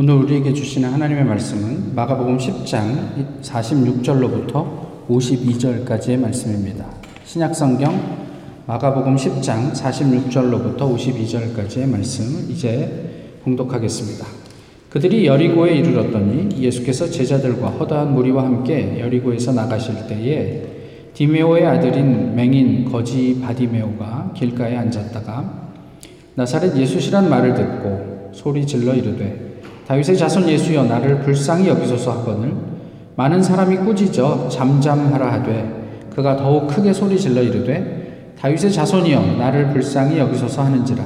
오늘 우리에게 주시는 하나님의 말씀은 마가복음 10장 46절로부터 52절까지의 말씀입니다. 신약 성경 마가복음 10장 46절로부터 52절까지의 말씀 이제 봉독하겠습니다. 그들이 여리고에 이르렀더니 예수께서 제자들과 허다한 무리와 함께 여리고에서 나가실 때에 디메오의 아들인 맹인 거지 바디메오가 길가에 앉았다가 나사렛 예수시란 말을 듣고 소리 질러 이르되 다윗의 자손 예수여 나를 불쌍히 여기소서 하거늘 많은 사람이 꾸짖어 잠잠하라 하되 그가 더욱 크게 소리 질러 이르되 다윗의 자손이여 나를 불쌍히 여기소서 하는지라.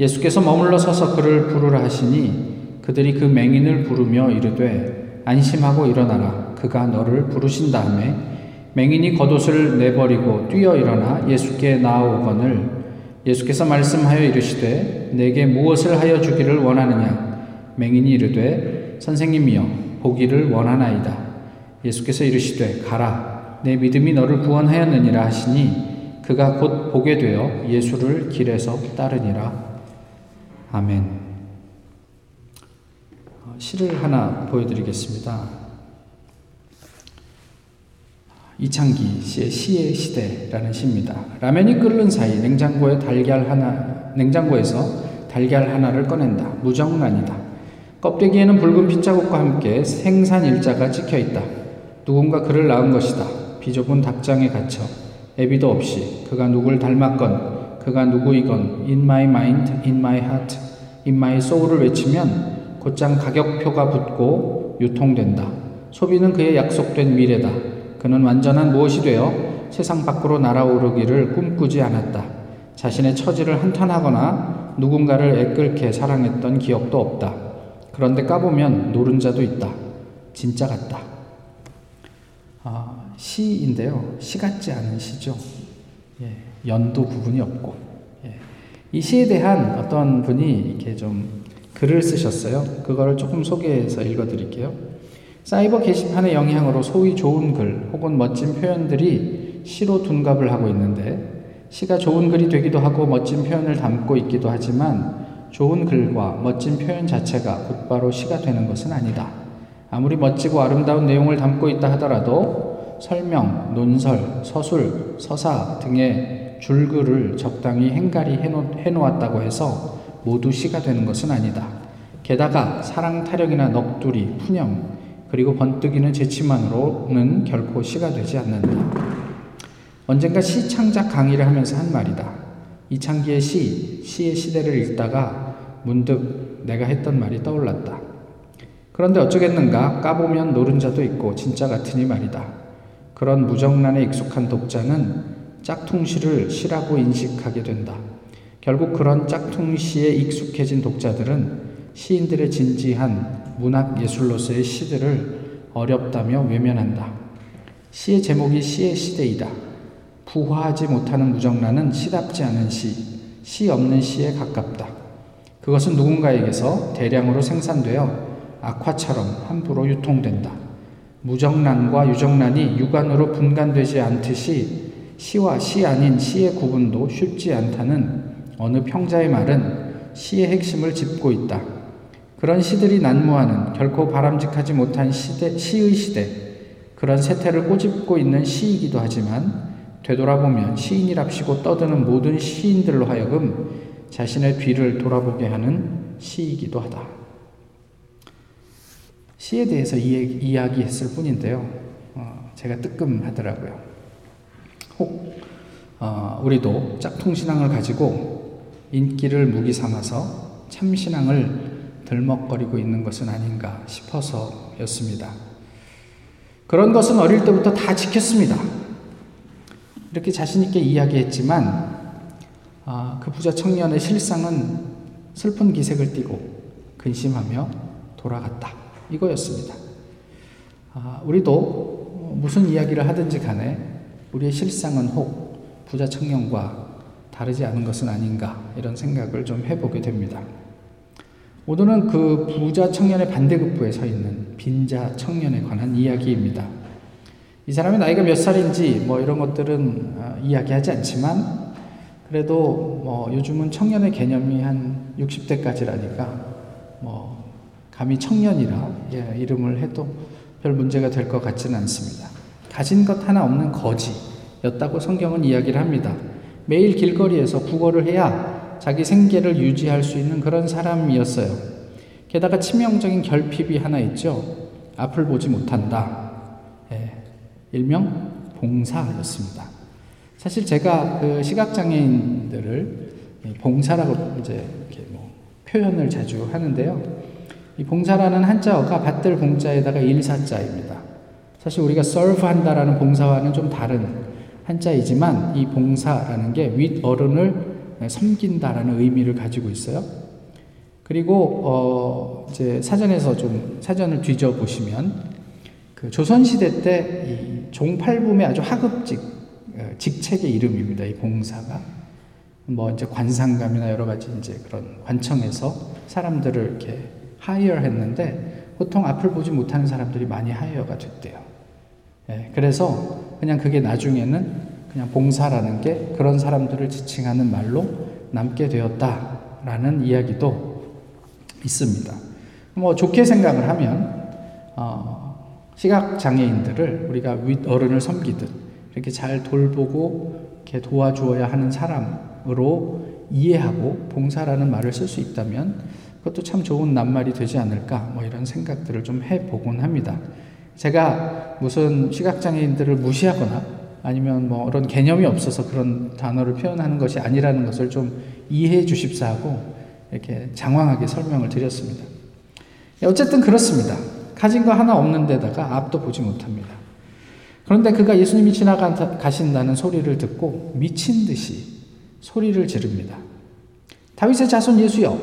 예수께서 머물러 서서 그를 부르라 하시니 그들이 그 맹인을 부르며 이르되 안심하고 일어나라. 그가 너를 부르신 다음에 맹인이 겉옷을 내버리고 뛰어 일어나 예수께 나아오거늘 예수께서 말씀하여 이르시되 내게 무엇을 하여 주기를 원하느냐 맹인이 이르되 선생님이여 보기를 원하나이다 예수께서 이르시되 가라 내 믿음이 너를 구원하였느니라 하시니 그가 곧 보게 되어 예수를 길에서 따르니라 아멘 시를 하나 보여드리겠습니다. 이창기 씨의 시의 시대라는 시입니다. 라면이 끓는 사이 냉장고에 달걀 하나, 냉장고에서 달걀 하나를 꺼낸다. 무정란이다. 껍데기에는 붉은 핏자국과 함께 생산 일자가 찍혀 있다. 누군가 그를 낳은 것이다. 비좁은 닭장에 갇혀 애비도 없이 그가 누굴 닮았건 그가 누구이건 in my mind, in my heart, in my soul을 외치면 곧장 가격표가 붙고 유통된다. 소비는 그의 약속된 미래다. 그는 완전한 무엇이 되어 세상 밖으로 날아오르기를 꿈꾸지 않았다. 자신의 처지를 한탄하거나 누군가를 애끓게 사랑했던 기억도 없다. 그런데 까보면 노른자도 있다. 진짜 같다. 아, 시인데요. 시 같지 않은 시죠. 예, 연도 구분이 없고. 예. 이 시에 대한 어떤 분이 이렇게 좀 글을 쓰셨어요. 그거를 조금 소개해서 읽어드릴게요. 사이버 게시판의 영향으로 소위 좋은 글 혹은 멋진 표현들이 시로 둔갑을 하고 있는데 시가 좋은 글이 되기도 하고 멋진 표현을 담고 있기도 하지만 좋은 글과 멋진 표현 자체가 곧바로 시가 되는 것은 아니다. 아무리 멋지고 아름다운 내용을 담고 있다 하더라도 설명, 논설, 서술, 서사 등의 줄글을 적당히 행가리 해놓 았다고 해서 모두 시가 되는 것은 아니다. 게다가 사랑 타령이나 넋두리, 푸념, 그리고 번뜩이는 재치만으로는 결코 시가 되지 않는다. 언젠가 시 창작 강의를 하면서 한 말이다. 이창기의 시, 시의 시대를 읽다가 문득 내가 했던 말이 떠올랐다. 그런데 어쩌겠는가 까보면 노른자도 있고 진짜 같으니 말이다. 그런 무정란에 익숙한 독자는 짝퉁시를 시라고 인식하게 된다. 결국 그런 짝퉁시에 익숙해진 독자들은 시인들의 진지한 문학 예술로서의 시들을 어렵다며 외면한다. 시의 제목이 시의 시대이다. 부화하지 못하는 무정란은 시답지 않은 시, 시 없는 시에 가깝다. 그것은 누군가에게서 대량으로 생산되어 악화처럼 함부로 유통된다. 무정란과 유정란이 육안으로 분간되지 않듯이 시와 시 아닌 시의 구분도 쉽지 않다는 어느 평자의 말은 시의 핵심을 짚고 있다. 그런 시들이 난무하는 결코 바람직하지 못한 시대, 시의 시대, 그런 세태를 꼬집고 있는 시이기도 하지만 되돌아보면 시인이랍시고 떠드는 모든 시인들로 하여금 자신의 뒤를 돌아보게 하는 시이기도 하다. 시에 대해서 이야기 했을 뿐인데요. 어, 제가 뜨끔하더라고요. 혹 어, 우리도 짝퉁신앙을 가지고 인기를 무기 삼아서 참신앙을 들먹거리고 있는 것은 아닌가 싶어서였습니다. 그런 것은 어릴 때부터 다 지켰습니다. 이렇게 자신있게 이야기했지만, 아, 그 부자 청년의 실상은 슬픈 기색을 띠고 근심하며 돌아갔다. 이거였습니다. 아, 우리도 무슨 이야기를 하든지 간에 우리의 실상은 혹 부자 청년과 다르지 않은 것은 아닌가 이런 생각을 좀 해보게 됩니다. 오늘은 그 부자 청년의 반대급부에 서 있는 빈자 청년에 관한 이야기입니다. 이 사람의 나이가 몇 살인지 뭐 이런 것들은 어, 이야기하지 않지만 그래도 뭐 요즘은 청년의 개념이 한 60대까지라니까 뭐 감히 청년이라 예, 이름을 해도 별 문제가 될 것 같지는 않습니다. 가진 것 하나 없는 거지였다고 성경은 이야기를 합니다. 매일 길거리에서 구걸을 해야 자기 생계를 유지할 수 있는 그런 사람이었어요. 게다가 치명적인 결핍이 하나 있죠. 앞을 보지 못한다. 예, 일명 봉사였습니다. 사실 제가 그 시각장애인들을 봉사라고 이제 이렇게 뭐 표현을 자주 하는데요. 이 봉사라는 한자어가 받들 봉자에다가 일사자입니다. 사실 우리가 serve 한다라는 봉사와는 좀 다른 한자이지만 이 봉사라는 게 윗어른을 섬긴다라는 의미를 가지고 있어요. 그리고 어 이제 사전에서 좀 사전을 뒤져 보시면 그 조선 시대 때이 종팔붐의 아주 하급직 어, 직책의 이름입니다. 이 봉사가 뭐 이제 관상감이나 여러 가지 이제 그런 관청에서 사람들을 이렇게 하이어 했는데 보통 앞을 보지 못하는 사람들이 많이 hire가 됐대요. 예, 그래서 그냥 그게 나중에는 그냥 봉사라는 게 그런 사람들을 지칭하는 말로 남게 되었다라는 이야기도 있습니다. 뭐 좋게 생각을 하면 어, 시각 장애인들을 우리가 윗 어른을 섬기듯 이렇게 잘 돌보고 이렇게 도와주어야 하는 사람으로 이해하고 봉사라는 말을 쓸 수 있다면 그것도 참 좋은 낱말이 되지 않을까 뭐 이런 생각들을 좀 해보곤 합니다. 제가 무슨 시각장애인들을 무시하거나 아니면 뭐 그런 개념이 없어서 그런 단어를 표현하는 것이 아니라는 것을 좀 이해해 주십사 하고 이렇게 장황하게 설명을 드렸습니다. 어쨌든 그렇습니다. 가진 거 하나 없는 데다가 앞도 보지 못합니다. 그런데 그가 예수님이 지나가신다는 소리를 듣고 미친 듯이 소리를 지릅니다. 다윗의 자손 예수여,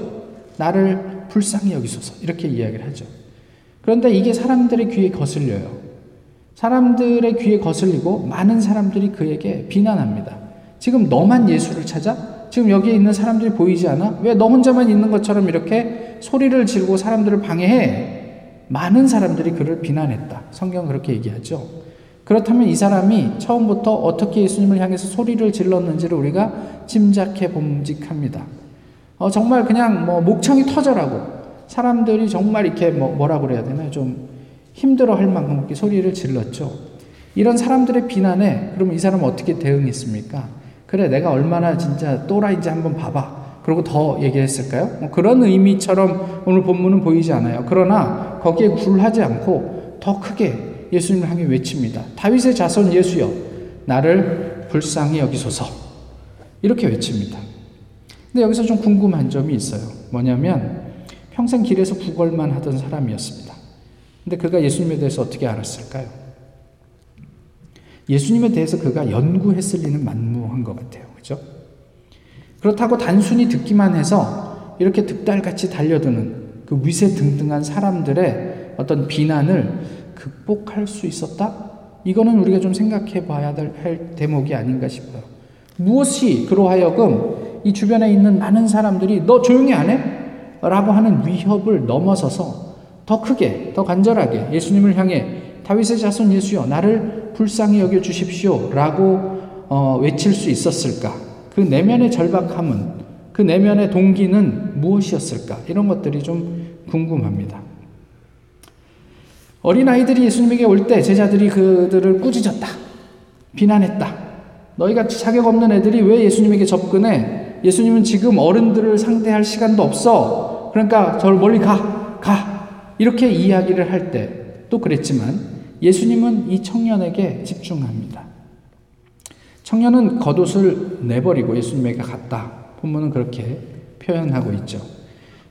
나를 불쌍히 여기소서. 이렇게 이야기를 하죠. 그런데 이게 사람들의 귀에 거슬려요. 사람들의 귀에 거슬리고 많은 사람들이 그에게 비난합니다. 지금 너만 예수를 찾아? 지금 여기에 있는 사람들이 보이지 않아? 왜 너 혼자만 있는 것처럼 이렇게 소리를 지르고 사람들을 방해해? 많은 사람들이 그를 비난했다. 성경 그렇게 얘기하죠. 그렇다면 이 사람이 처음부터 어떻게 예수님을 향해서 소리를 질렀는지를 우리가 짐작해 봄직합니다. 어, 정말 그냥 뭐 목청이 터져라고 사람들이 정말 이렇게 뭐, 뭐라고 그래야 되나요? 좀 힘들어 할 만큼 이렇게 소리를 질렀죠. 이런 사람들의 비난에 그러면 이 사람은 어떻게 대응했습니까? 그래, 내가 얼마나 진짜 또라이인지 한번 봐봐. 그리고 더 얘기했을까요? 뭐 그런 의미처럼 오늘 본문은 보이지 않아요. 그러나 거기에 굴하지 않고 더 크게 예수님을 향해 외칩니다. 다윗의 자손 예수여, 나를 불쌍히 여기소서. 이렇게 외칩니다. 근데 여기서 좀 궁금한 점이 있어요. 뭐냐면 평생 길에서 구걸만 하던 사람이었습니다. 근데 그가 예수님에 대해서 어떻게 알았을까요? 예수님에 대해서 그가 연구했을 리는 만무한 것 같아요. 그죠? 그렇다고 단순히 듣기만 해서 이렇게 득달같이 달려드는 그 위세등등한 사람들의 어떤 비난을 극복할 수 있었다? 이거는 우리가 좀 생각해 봐야 할 대목이 아닌가 싶어요. 무엇이 그로 하여금 이 주변에 있는 많은 사람들이 너 조용히 안 해? 라고 하는 위협을 넘어서서 더 크게, 더 간절하게 예수님을 향해 다윗의 자손 예수여, 나를 불쌍히 여겨 주십시오. 라고 어, 외칠 수 있었을까? 그 내면의 절박함은, 그 내면의 동기는 무엇이었을까? 이런 것들이 좀 궁금합니다. 어린아이들이 예수님에게 올 때 제자들이 그들을 꾸짖었다. 비난했다. 너희가 자격 없는 애들이 왜 예수님에게 접근해? 예수님은 지금 어른들을 상대할 시간도 없어. 그러니까 저를 멀리 가, 가. 이렇게 이야기를 할 때 또 그랬지만 예수님은 이 청년에게 집중합니다. 청년은 겉옷을 내버리고 예수님에게 갔다. 본문은 그렇게 표현하고 있죠.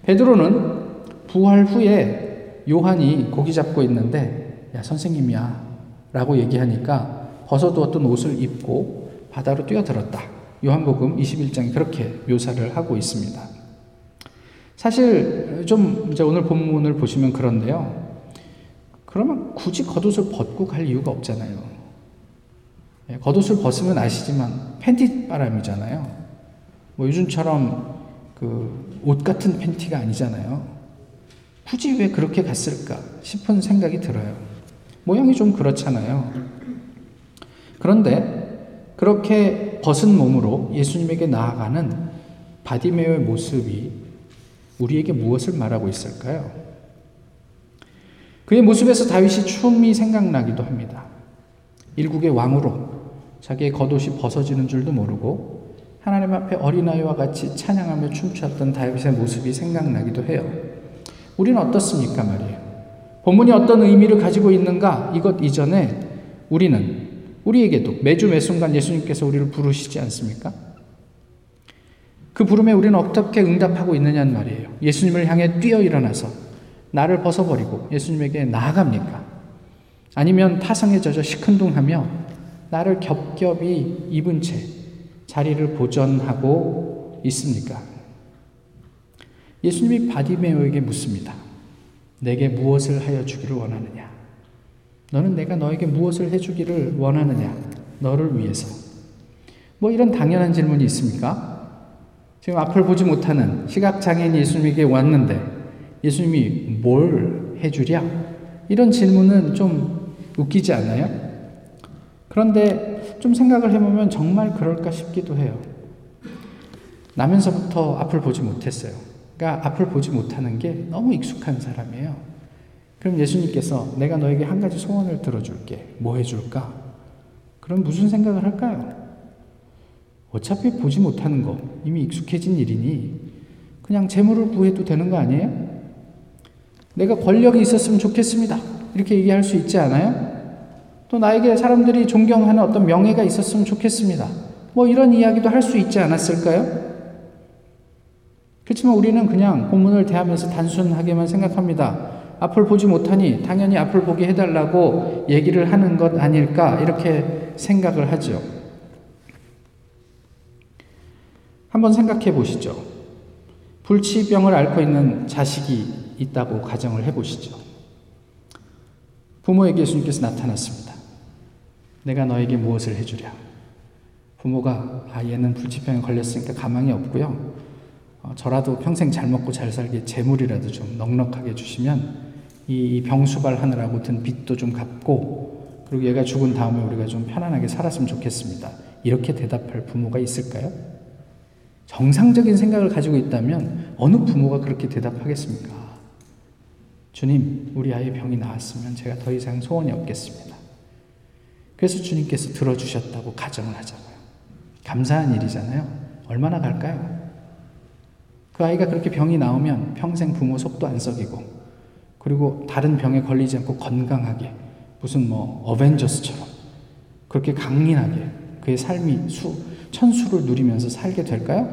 베드로는 부활 후에 요한이 고기 잡고 있는데 야 선생님이야 라고 얘기하니까 벗어두었던 옷을 입고 바다로 뛰어들었다. 요한복음 21장이 그렇게 묘사를 하고 있습니다. 사실 좀 이제 오늘 본문을 보시면 그런데요. 그러면 굳이 겉옷을 벗고 갈 이유가 없잖아요. 예, 겉옷을 벗으면 아시지만 팬티 바람이잖아요. 뭐 요즘처럼 그 옷 같은 팬티가 아니잖아요. 굳이 왜 그렇게 갔을까 싶은 생각이 들어요. 모양이 좀 그렇잖아요. 그런데 그렇게 벗은 몸으로 예수님에게 나아가는 바디메오의 모습이 우리에게 무엇을 말하고 있을까요? 그의 모습에서 다윗이 춤이 생각나기도 합니다. 일국의 왕으로 자기의 겉옷이 벗어지는 줄도 모르고 하나님 앞에 어린아이와 같이 찬양하며 춤추었던 다윗의 모습이 생각나기도 해요. 우리는 어떻습니까 말이에요. 본문이 어떤 의미를 가지고 있는가 이것 이전에 우리는 우리에게도 매주 매순간 예수님께서 우리를 부르시지 않습니까? 그 부름에 우리는 어떻게 응답하고 있느냐는 말이에요. 예수님을 향해 뛰어 일어나서 나를 벗어버리고 예수님에게 나아갑니까? 아니면 타성에 젖어 시큰둥하며 나를 겹겹이 입은 채 자리를 보전하고 있습니까? 예수님이 바디메오에게 묻습니다. 내게 무엇을 하여 주기를 원하느냐? 너는 내가 너에게 무엇을 해주기를 원하느냐? 너를 위해서. 뭐 이런 당연한 질문이 있습니까? 지금 앞을 보지 못하는 시각장애인 예수님에게 왔는데 예수님이 뭘 해주랴? 이런 질문은 좀 웃기지 않아요? 그런데 좀 생각을 해보면 정말 그럴까 싶기도 해요. 나면서부터 앞을 보지 못했어요. 그러니까 앞을 보지 못하는 게 너무 익숙한 사람이에요. 그럼 예수님께서 내가 너에게 한 가지 소원을 들어줄게. 뭐 해줄까? 그럼 무슨 생각을 할까요? 어차피 보지 못하는 거 이미 익숙해진 일이니 그냥 재물을 구해도 되는 거 아니에요? 내가 권력이 있었으면 좋겠습니다. 이렇게 얘기할 수 있지 않아요? 또 나에게 사람들이 존경하는 어떤 명예가 있었으면 좋겠습니다. 뭐 이런 이야기도 할 수 있지 않았을까요? 그렇지만 우리는 그냥 본문을 대하면서 단순하게만 생각합니다. 앞을 보지 못하니 당연히 앞을 보게 해달라고 얘기를 하는 것 아닐까 이렇게 생각을 하죠. 한번 생각해 보시죠. 불치병을 앓고 있는 자식이 있다고 가정을 해 보시죠. 부모에게 예수님께서 나타났습니다. 내가 너에게 무엇을 해주랴? 부모가 아 얘는 불치병에 걸렸으니까 가망이 없고요. 어, 저라도 평생 잘 먹고 잘 살게 재물이라도 좀 넉넉하게 주시면 이 병수발 하느라고 든 빚도 좀 갚고 그리고 얘가 죽은 다음에 우리가 좀 편안하게 살았으면 좋겠습니다. 이렇게 대답할 부모가 있을까요? 정상적인 생각을 가지고 있다면 어느 부모가 그렇게 대답하겠습니까? 주님, 우리 아이 병이 나았으면 제가 더 이상 소원이 없겠습니다. 그래서 주님께서 들어주셨다고 가정을 하잖아요. 감사한 일이잖아요. 얼마나 갈까요? 그 아이가 그렇게 병이 나오면 평생 부모 속도 안 썩이고, 그리고 다른 병에 걸리지 않고 건강하게, 무슨 뭐 어벤져스처럼 그렇게 강인하게 그의 삶이 수, 천수를 누리면서 살게 될까요?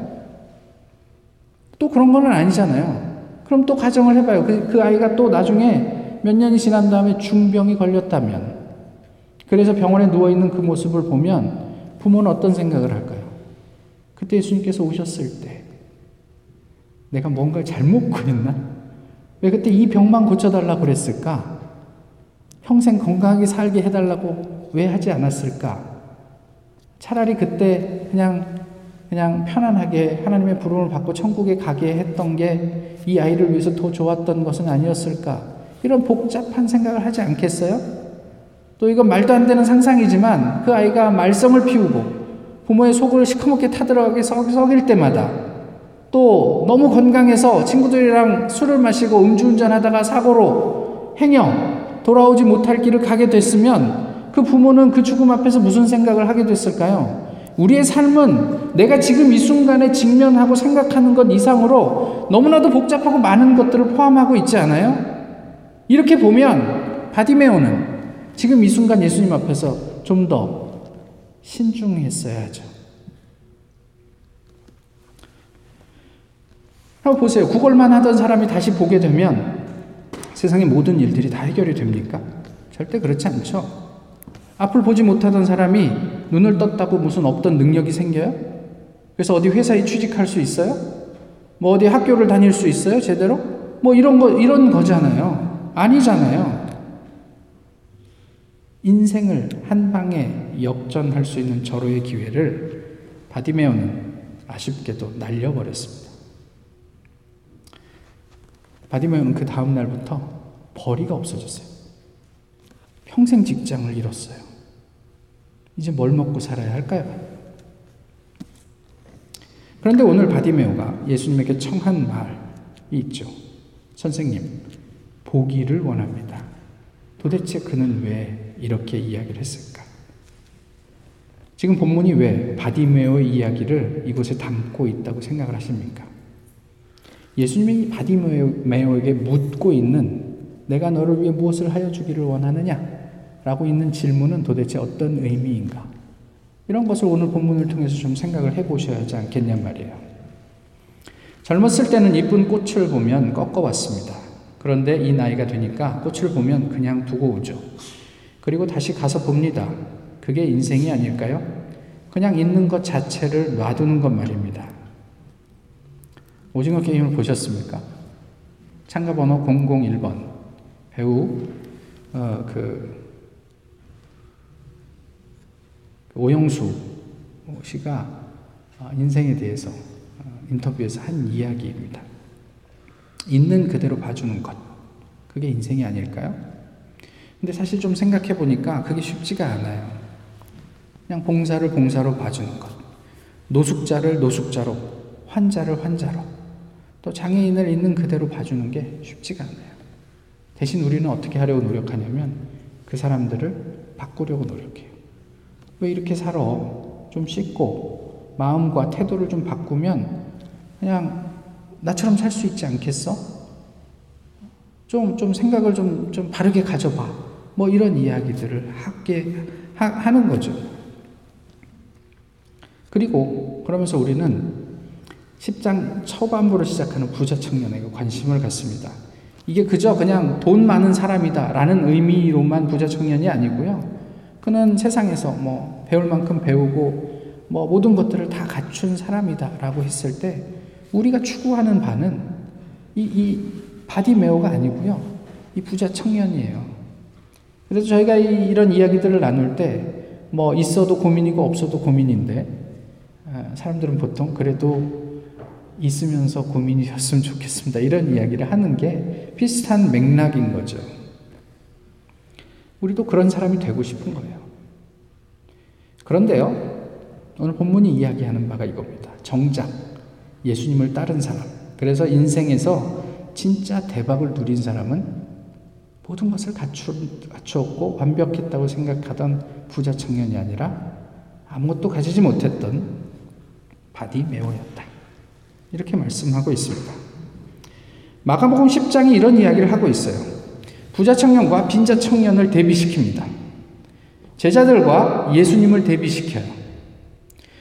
또 그런 건 아니잖아요. 그럼 또 가정을 해봐요. 그, 그 아이가 또 나중에 몇 년이 지난 다음에 중병이 걸렸다면, 그래서 병원에 누워있는 그 모습을 보면 부모는 어떤 생각을 할까요? 그때 예수님께서 오셨을 때, 내가 뭔가 잘못 구했나? 왜 그때 이 병만 고쳐달라고 그랬을까? 평생 건강하게 살게 해달라고 왜 하지 않았을까? 차라리 그때 그냥 그냥 편안하게 하나님의 부름을 받고 천국에 가게 했던 게 이 아이를 위해서 더 좋았던 것은 아니었을까? 이런 복잡한 생각을 하지 않겠어요? 또 이건 말도 안 되는 상상이지만 그 아이가 말썽을 피우고 부모의 속을 시커멓게 타들어가게 썩일 때마다 또 너무 건강해서 친구들이랑 술을 마시고 음주운전하다가 사고로 행여 돌아오지 못할 길을 가게 됐으면 그 부모는 그 죽음 앞에서 무슨 생각을 하게 됐을까요? 우리의 삶은 내가 지금 이 순간에 직면하고 생각하는 것 이상으로 너무나도 복잡하고 많은 것들을 포함하고 있지 않아요? 이렇게 보면 바디메오는 지금 이 순간 예수님 앞에서 좀 더 신중했어야죠. 한번 보세요. 구걸만 하던 사람이 다시 보게 되면 세상의 모든 일들이 다 해결이 됩니까? 절대 그렇지 않죠. 앞을 보지 못하던 사람이 눈을 떴다고 무슨 없던 능력이 생겨요? 그래서 어디 회사에 취직할 수 있어요? 뭐 어디 학교를 다닐 수 있어요? 제대로? 뭐 이런 거, 이런 거잖아요. 아니잖아요. 인생을 한 방에 역전할 수 있는 절호의 기회를 바디메오는 아쉽게도 날려버렸습니다. 바디메오는 그 다음 날부터 벌이가 없어졌어요. 평생 직장을 잃었어요. 이제 뭘 먹고 살아야 할까요? 그런데 오늘 바디메오가 예수님에게 청한 말이 있죠. 선생님, 보기를 원합니다. 도대체 그는 왜 이렇게 이야기를 했을까? 지금 본문이 왜 바디메오의 이야기를 이곳에 담고 있다고 생각을 하십니까? 예수님이 바디메오에게 묻고 있는 내가 너를 위해 무엇을 하여 주기를 원하느냐? 라고 있는 질문은 도대체 어떤 의미인가? 이런 것을 오늘 본문을 통해서 좀 생각을 해 보셔야 하지 않겠냐 말이에요. 젊었을 때는 이쁜 꽃을 보면 꺾어왔습니다. 그런데 이 나이가 되니까 꽃을 보면 그냥 두고 오죠. 그리고 다시 가서 봅니다. 그게 인생이 아닐까요? 그냥 있는 것 자체를 놔두는 것 말입니다. 오징어 게임을 보셨습니까? 참가 번호 001번 배우 어, 그 오영수 씨가 어, 인생에 대해서 어, 인터뷰에서 한 이야기입니다. 있는 그대로 봐주는 것. 그게 인생이 아닐까요? 근데 사실 좀 생각해 보니까 그게 쉽지가 않아요. 그냥 봉사를 봉사로 봐주는 것. 노숙자를 노숙자로, 환자를 환자로, 또 장애인을 있는 그대로 봐주는 게 쉽지가 않아요. 대신 우리는 어떻게 하려고 노력하냐면 그 사람들을 바꾸려고 노력해요. 왜 이렇게 살아? 좀 씻고 마음과 태도를 좀 바꾸면 그냥 나처럼 살 수 있지 않겠어? 좀, 좀 생각을 좀, 좀 바르게 가져봐. 뭐 이런 이야기들을 하게, 하, 하는 거죠. 그리고 그러면서 우리는 10장 초반부로 시작하는 부자 청년에게 관심을 갖습니다. 이게 그저 그냥 돈 많은 사람이다 라는 의미로만 부자 청년이 아니고요. 그는 세상에서 뭐 배울 만큼 배우고 뭐 모든 것들을 다 갖춘 사람이다 라고 했을 때 우리가 추구하는 바는 이, 이 바디메오가 아니고요. 이 부자 청년이에요. 그래서 저희가 이, 이런 이야기들을 나눌 때 뭐 있어도 고민이고 없어도 고민인데 아, 사람들은 보통 그래도 있으면서 고민이었으면 좋겠습니다. 이런 이야기를 하는 게 비슷한 맥락인 거죠. 우리도 그런 사람이 되고 싶은 거예요. 그런데요, 오늘 본문이 이야기하는 바가 이겁니다. 정작 예수님을 따른 사람. 그래서 인생에서 진짜 대박을 누린 사람은 모든 것을 갖추, 갖추었고 완벽했다고 생각하던 부자 청년이 아니라 아무것도 가지지 못했던 바디메오였다. 이렇게 말씀하고 있습니다. 마가복음 10장이 이런 이야기를 하고 있어요. 부자 청년과 빈자 청년을 대비시킵니다. 제자들과 예수님을 대비시켜요.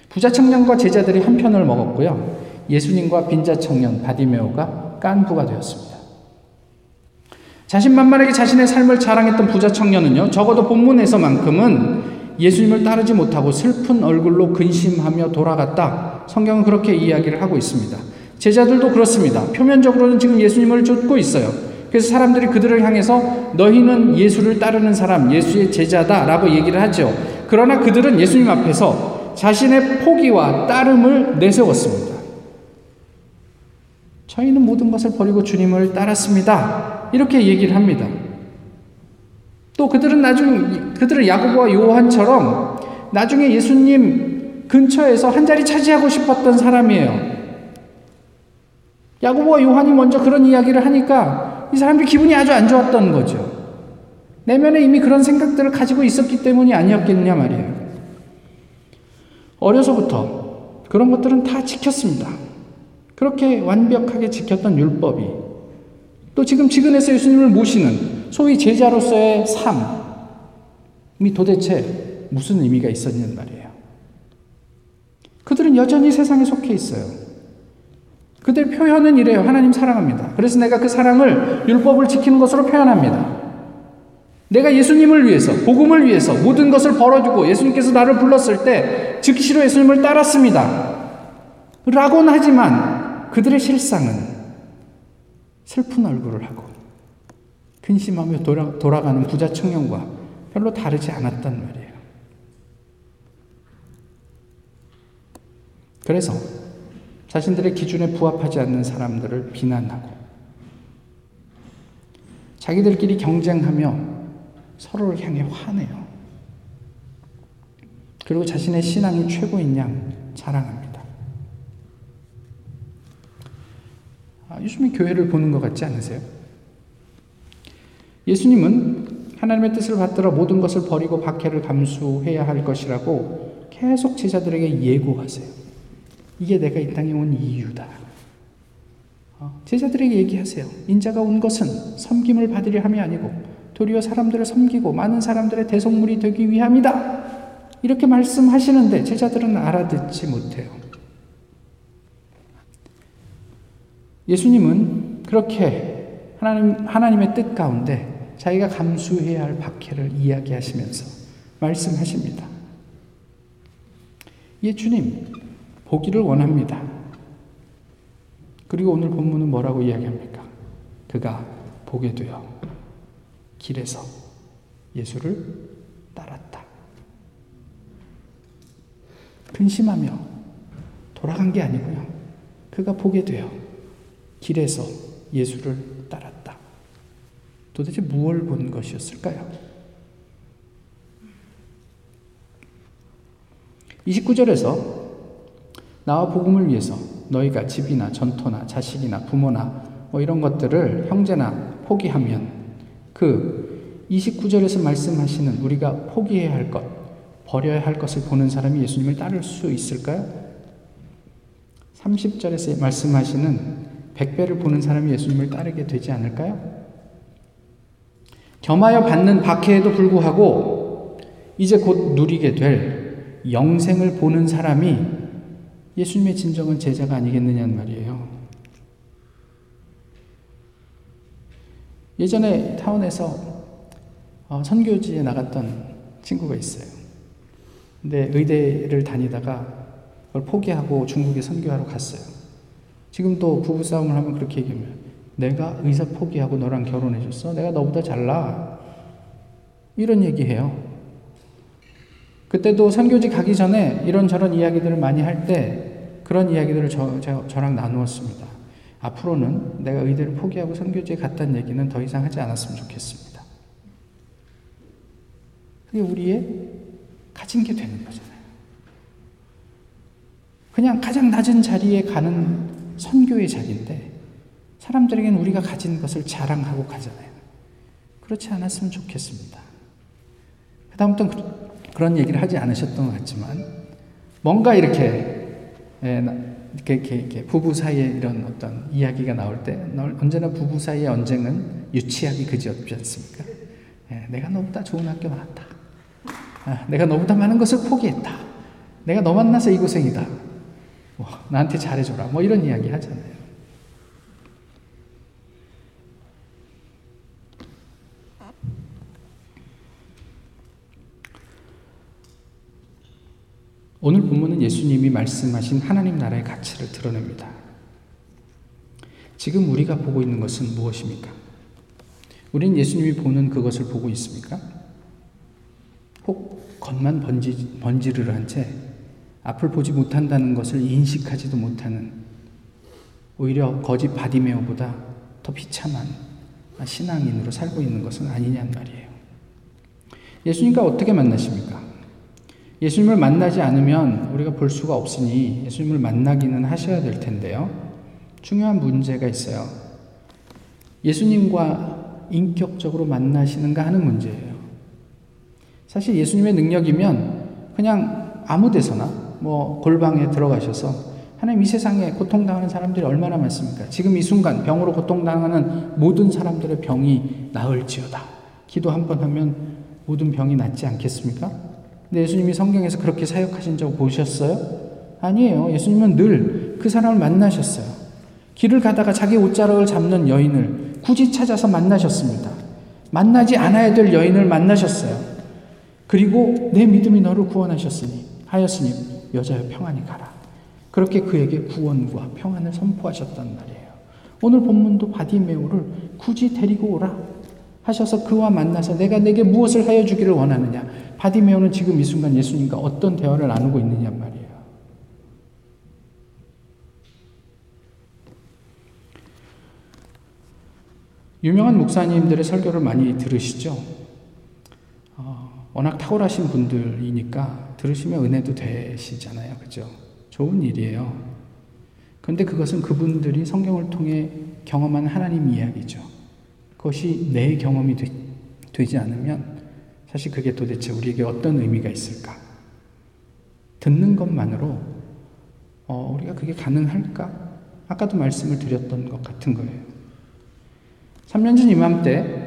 부자 청년과 제자들이 한 편을 먹었고요. 예수님과 빈자 청년 바디메오가 깐부가 되었습니다. 자신만만하게 자신의 삶을 자랑했던 부자 청년은요, 적어도 본문에서만큼은 예수님을 따르지 못하고 슬픈 얼굴로 근심하며 돌아갔다. 성경은 그렇게 이야기를 하고 있습니다. 제자들도 그렇습니다. 표면적으로는 지금 예수님을 쫓고 있어요. 그래서 사람들이 그들을 향해서 너희는 예수를 따르는 사람, 예수의 제자다 라고 얘기를 하죠. 그러나 그들은 예수님 앞에서 자신의 포기와 따름을 내세웠습니다. 저희는 모든 것을 버리고 주님을 따랐습니다. 이렇게 얘기를 합니다. 또 그들은 나중 그들은 야고보와 요한처럼 나중에 예수님 근처에서 한 자리 차지하고 싶었던 사람이에요. 야고보와 요한이 먼저 그런 이야기를 하니까 이 사람들 기분이 아주 안 좋았던 거죠. 내면에 이미 그런 생각들을 가지고 있었기 때문이 아니었겠냐 말이에요. 어려서부터 그런 것들은 다 지켰습니다. 그렇게 완벽하게 지켰던 율법이 또 지금 지근에서 예수님을 모시는 소위 제자로서의 삶이 도대체 무슨 의미가 있었냐는 말이에요. 그들은 여전히 세상에 속해 있어요. 그들 표현은 이래요. 하나님 사랑합니다. 그래서 내가 그 사랑을 율법을 지키는 것으로 표현합니다. 내가 예수님을 위해서, 복음을 위해서 모든 것을 벌어주고 예수님께서 나를 불렀을 때 즉시로 예수님을 따랐습니다. 라고는 하지만 그들의 실상은 슬픈 얼굴을 하고 근심하며 돌아, 돌아가는 부자 청년과 별로 다르지 않았단 말이에요. 그래서 자신들의 기준에 부합하지 않는 사람들을 비난하고 자기들끼리 경쟁하며 서로를 향해 화내요. 그리고 자신의 신앙이 최고인 양 자랑합니다. 아, 요즘에 교회를 보는 것 같지 않으세요? 예수님은 하나님의 뜻을 받들어 모든 것을 버리고 박해를 감수해야 할 것이라고 계속 제자들에게 예고하세요. 이게 내가 이 땅에 온 이유다. 어, 제자들에게 얘기하세요. 인자가 온 것은 섬김을 받으려 함이 아니고 도리어 사람들을 섬기고 많은 사람들의 대속물이 되기 위함이다. 이렇게 말씀하시는데 제자들은 알아듣지 못해요. 예수님은 그렇게 하나님, 하나님의 뜻 가운데 자기가 감수해야 할 박해를 이야기하시면서 말씀하십니다. 예, 주님, 보기를 원합니다. 그리고 오늘 본문은 뭐라고 이야기합니까? 그가 보게 되어 길에서 예수를 따랐다. 근심하며 돌아간 게 아니고요. 그가 보게 되어 길에서 예수를 따랐다. 도대체 무엇을 본 것이었을까요? 29절에서 나와 복음을 위해서 너희가 집이나 전토나 자식이나 부모나 뭐 이런 것들을 형제나 포기하면 그 29절에서 말씀하시는 우리가 포기해야 할 것, 버려야 할 것을 보는 사람이 예수님을 따를 수 있을까요? 30절에서 말씀하시는 백배를 보는 사람이 예수님을 따르게 되지 않을까요? 겸하여 받는 박해에도 불구하고 이제 곧 누리게 될 영생을 보는 사람이 예수님의 진정한 제자가 아니겠느냐는 말이에요. 예전에 타운에서 어, 선교지에 나갔던 친구가 있어요. 근데 의대를 다니다가 그걸 포기하고 중국에 선교하러 갔어요. 지금도 부부싸움을 하면 그렇게 얘기하면 내가 의사 포기하고 너랑 결혼해줬어? 내가 너보다 잘나? 이런 얘기해요. 그때도 선교지 가기 전에 이런저런 이야기들을 많이 할 때 그런 이야기들을 저, 저, 저랑 나누었습니다. 앞으로는 내가 의대를 포기하고 선교지에 갔다는 얘기는 더 이상 하지 않았으면 좋겠습니다. 그게 우리의 가진 게 되는 거잖아요. 그냥 가장 낮은 자리에 가는 선교의 자리인데 사람들에게는 우리가 가진 것을 자랑하고 가잖아요. 그렇지 않았으면 좋겠습니다. 그다음부터 그런 얘기를 하지 않으셨던 것 같지만 뭔가 이렇게 예, 이렇게, 이렇게, 이렇게, 부부 사이에 이런 어떤 이야기가 나올 때 언제나 부부 사이의 언쟁은 유치하기 그지없지 않습니까? 예, 내가 너보다 좋은 학교 나왔다. 아, 내가 너보다 많은 것을 포기했다. 내가 너 만나서 이 고생이다. 뭐, 나한테 잘해줘라. 뭐 이런 이야기 하잖아요. 오늘 본문은 예수님이 말씀하신 하나님 나라의 가치를 드러냅니다. 지금 우리가 보고 있는 것은 무엇입니까? 우리는 예수님이 보는 그것을 보고 있습니까? 혹 겉만 번지, 번지르르 한 채 앞을 보지 못한다는 것을 인식하지도 못하는 오히려 거짓 바디메오보다 더 비참한 신앙인으로 살고 있는 것은 아니냔 말이에요. 예수님과 어떻게 만나십니까? 예수님을 만나지 않으면 우리가 볼 수가 없으니 예수님을 만나기는 하셔야 될 텐데요. 중요한 문제가 있어요. 예수님과 인격적으로 만나시는가 하는 문제예요. 사실 예수님의 능력이면 그냥 아무 데서나 뭐 골방에 들어가셔서 하나님 이 세상에 고통당하는 사람들이 얼마나 많습니까? 지금 이 순간 병으로 고통당하는 모든 사람들의 병이 나을지어다. 기도 한 번 하면 모든 병이 낫지 않겠습니까? 근데 예수님이 성경에서 그렇게 사역하신 적 보셨어요? 아니에요. 예수님은 늘 그 사람을 만나셨어요. 길을 가다가 자기 옷자락을 잡는 여인을 굳이 찾아서 만나셨습니다. 만나지 않아야 될 여인을 만나셨어요. 그리고 내 믿음이 너를 구원하셨으니 하였으니 여자여 평안히 가라. 그렇게 그에게 구원과 평안을 선포하셨단 말이에요. 오늘 본문도 바디메오를 굳이 데리고 오라 하셔서 그와 만나서 내가 내게 무엇을 하여 주기를 원하느냐 바디메오는 지금 이 순간 예수님과 어떤 대화를 나누고 있느냐 말이에요. 유명한 목사님들의 설교를 많이 들으시죠? 어, 워낙 탁월하신 분들이니까 들으시면 은혜도 되시잖아요. 그죠? 좋은 일이에요. 그런데 그것은 그분들이 성경을 통해 경험한 하나님 이야기죠. 그것이 내 경험이 되, 되지 않으면 사실 그게 도대체 우리에게 어떤 의미가 있을까? 듣는 것만으로 어, 우리가 그게 가능할까? 아까도 말씀을 드렸던 것 같은 거예요. 3년 전 이맘때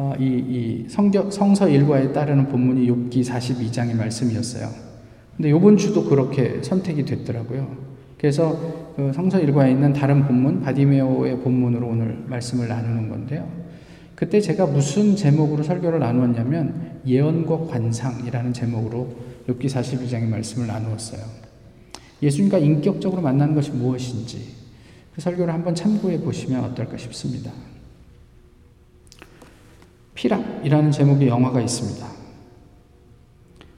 어, 이, 이 성경, 성서 일과에 따르는 본문이 욥기 42장의 말씀이었어요. 근데 이번 주도 그렇게 선택이 됐더라고요. 그래서 그 성서 일과에 있는 다른 본문, 바디메오의 본문으로 오늘 말씀을 나누는 건데요. 그때 제가 무슨 제목으로 설교를 나누었냐면 예언과 관상이라는 제목으로 욥기 42장의 말씀을 나누었어요. 예수님과 인격적으로 만나는 것이 무엇인지 그 설교를 한번 참고해 보시면 어떨까 싶습니다. 피랍이라는 제목의 영화가 있습니다.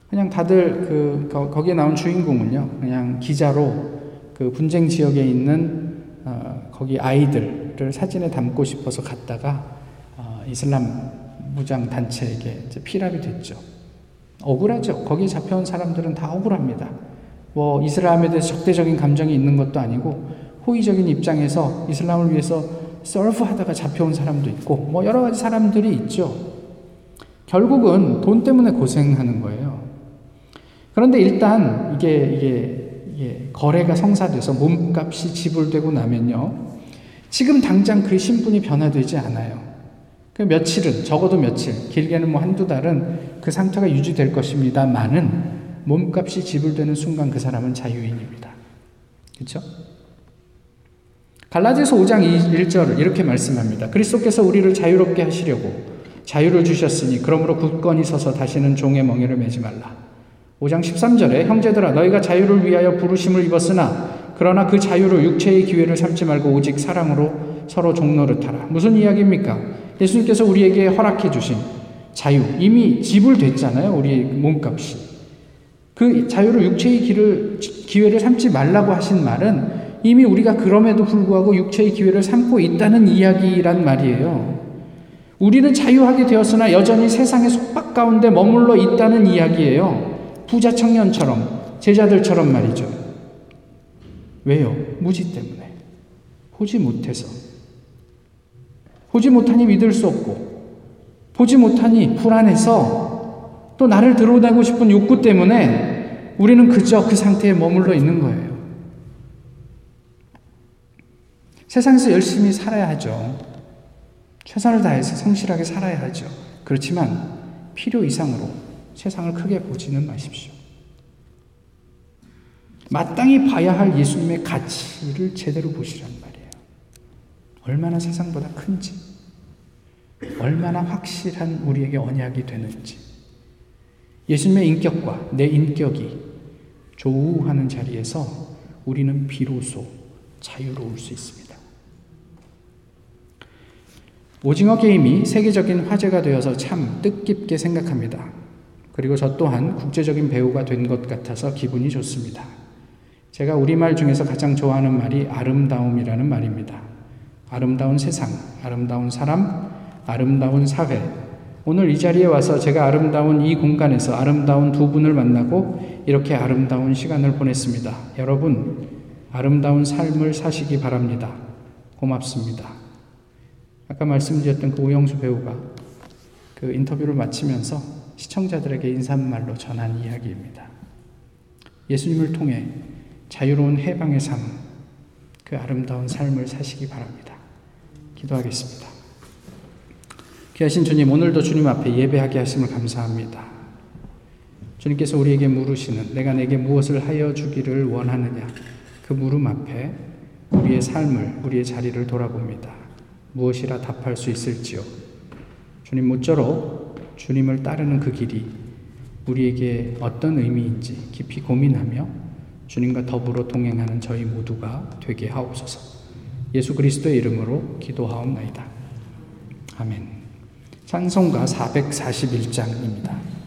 그냥 다들 그 거기에 나온 주인공은요, 그냥 기자로 그 분쟁 지역에 있는 어, 거기 아이들을 사진에 담고 싶어서 갔다가 어, 이슬람 무장 단체에게 피랍이 됐죠. 억울하죠. 거기 잡혀온 사람들은 다 억울합니다. 뭐 이슬람에 대해서 적대적인 감정이 있는 것도 아니고 호의적인 입장에서 이슬람을 위해서 서프하다가 잡혀온 사람도 있고 뭐 여러 가지 사람들이 있죠. 결국은 돈 때문에 고생하는 거예요. 그런데 일단 이게 이게, 이게 거래가 성사돼서 몸값이 지불되고 나면요. 지금 당장 그 신분이 변화되지 않아요. 그 며칠은 적어도 며칠, 길게는 뭐 한두 달은 그 상태가 유지될 것입니다만은 몸값이 지불되는 순간 그 사람은 자유인입니다. 그렇죠? 갈라디아서 5장 1절 이렇게 말씀합니다. 그리스도께서 우리를 자유롭게 하시려고 자유를 주셨으니 그러므로 굳건히 서서 다시는 종의 멍에를 매지 말라. 5장 13절에 형제들아 너희가 자유를 위하여 부르심을 입었으나 그러나 그 자유를 육체의 기회를 삼지 말고 오직 사랑으로 서로 종노릇하라. 무슨 이야기입니까? 예수님께서 우리에게 허락해 주신 자유 이미 지불됐잖아요. 우리의 몸값이. 그 자유를 육체의 길을 기회를 삼지 말라고 하신 말은 이미 우리가 그럼에도 불구하고 육체의 기회를 삼고 있다는 이야기란 말이에요. 우리는 자유하게 되었으나 여전히 세상의 속박 가운데 머물러 있다는 이야기예요. 부자 청년처럼, 제자들처럼 말이죠. 왜요? 무지 때문에. 보지 못해서. 보지 못하니 믿을 수 없고, 보지 못하니 불안해서 또 나를 드러내고 싶은 욕구 때문에 우리는 그저 그 상태에 머물러 있는 거예요. 세상에서 열심히 살아야 하죠. 최선을 다해서 성실하게 살아야 하죠. 그렇지만 필요 이상으로 세상을 크게 보지는 마십시오. 마땅히 봐야 할 예수님의 가치를 제대로 보시란 말이에요. 얼마나 세상보다 큰지, 얼마나 확실한 우리에게 언약이 되는지, 예수님의 인격과 내 인격이 조우하는 자리에서 우리는 비로소 자유로울 수 있습니다. 오징어 게임이 세계적인 화제가 되어서 참 뜻깊게 생각합니다. 그리고 저 또한 국제적인 배우가 된 것 같아서 기분이 좋습니다. 제가 우리말 중에서 가장 좋아하는 말이 아름다움이라는 말입니다. 아름다운 세상, 아름다운 사람, 아름다운 사회. 오늘 이 자리에 와서 제가 아름다운 이 공간에서 아름다운 두 분을 만나고 이렇게 아름다운 시간을 보냈습니다. 여러분, 아름다운 삶을 사시기 바랍니다. 고맙습니다. 아까 말씀드렸던 그 오영수 배우가 그 인터뷰를 마치면서 시청자들에게 인사말로 전한 이야기입니다. 예수님을 통해 자유로운 해방의 삶, 그 아름다운 삶을 사시기 바랍니다. 기도하겠습니다. 귀하신 주님, 오늘도 주님 앞에 예배하게 하심을 감사합니다. 주님께서 우리에게 물으시는 내가 내게 무엇을 하여 주기를 원하느냐 그 물음 앞에 우리의 삶을, 우리의 자리를 돌아봅니다. 무엇이라 답할 수 있을지요. 주님 모쪼록 주님을 따르는 그 길이 우리에게 어떤 의미인지 깊이 고민하며 주님과 더불어 동행하는 저희 모두가 되게 하옵소서. 예수 그리스도의 이름으로 기도하옵나이다. 아멘. 찬송가 441장입니다.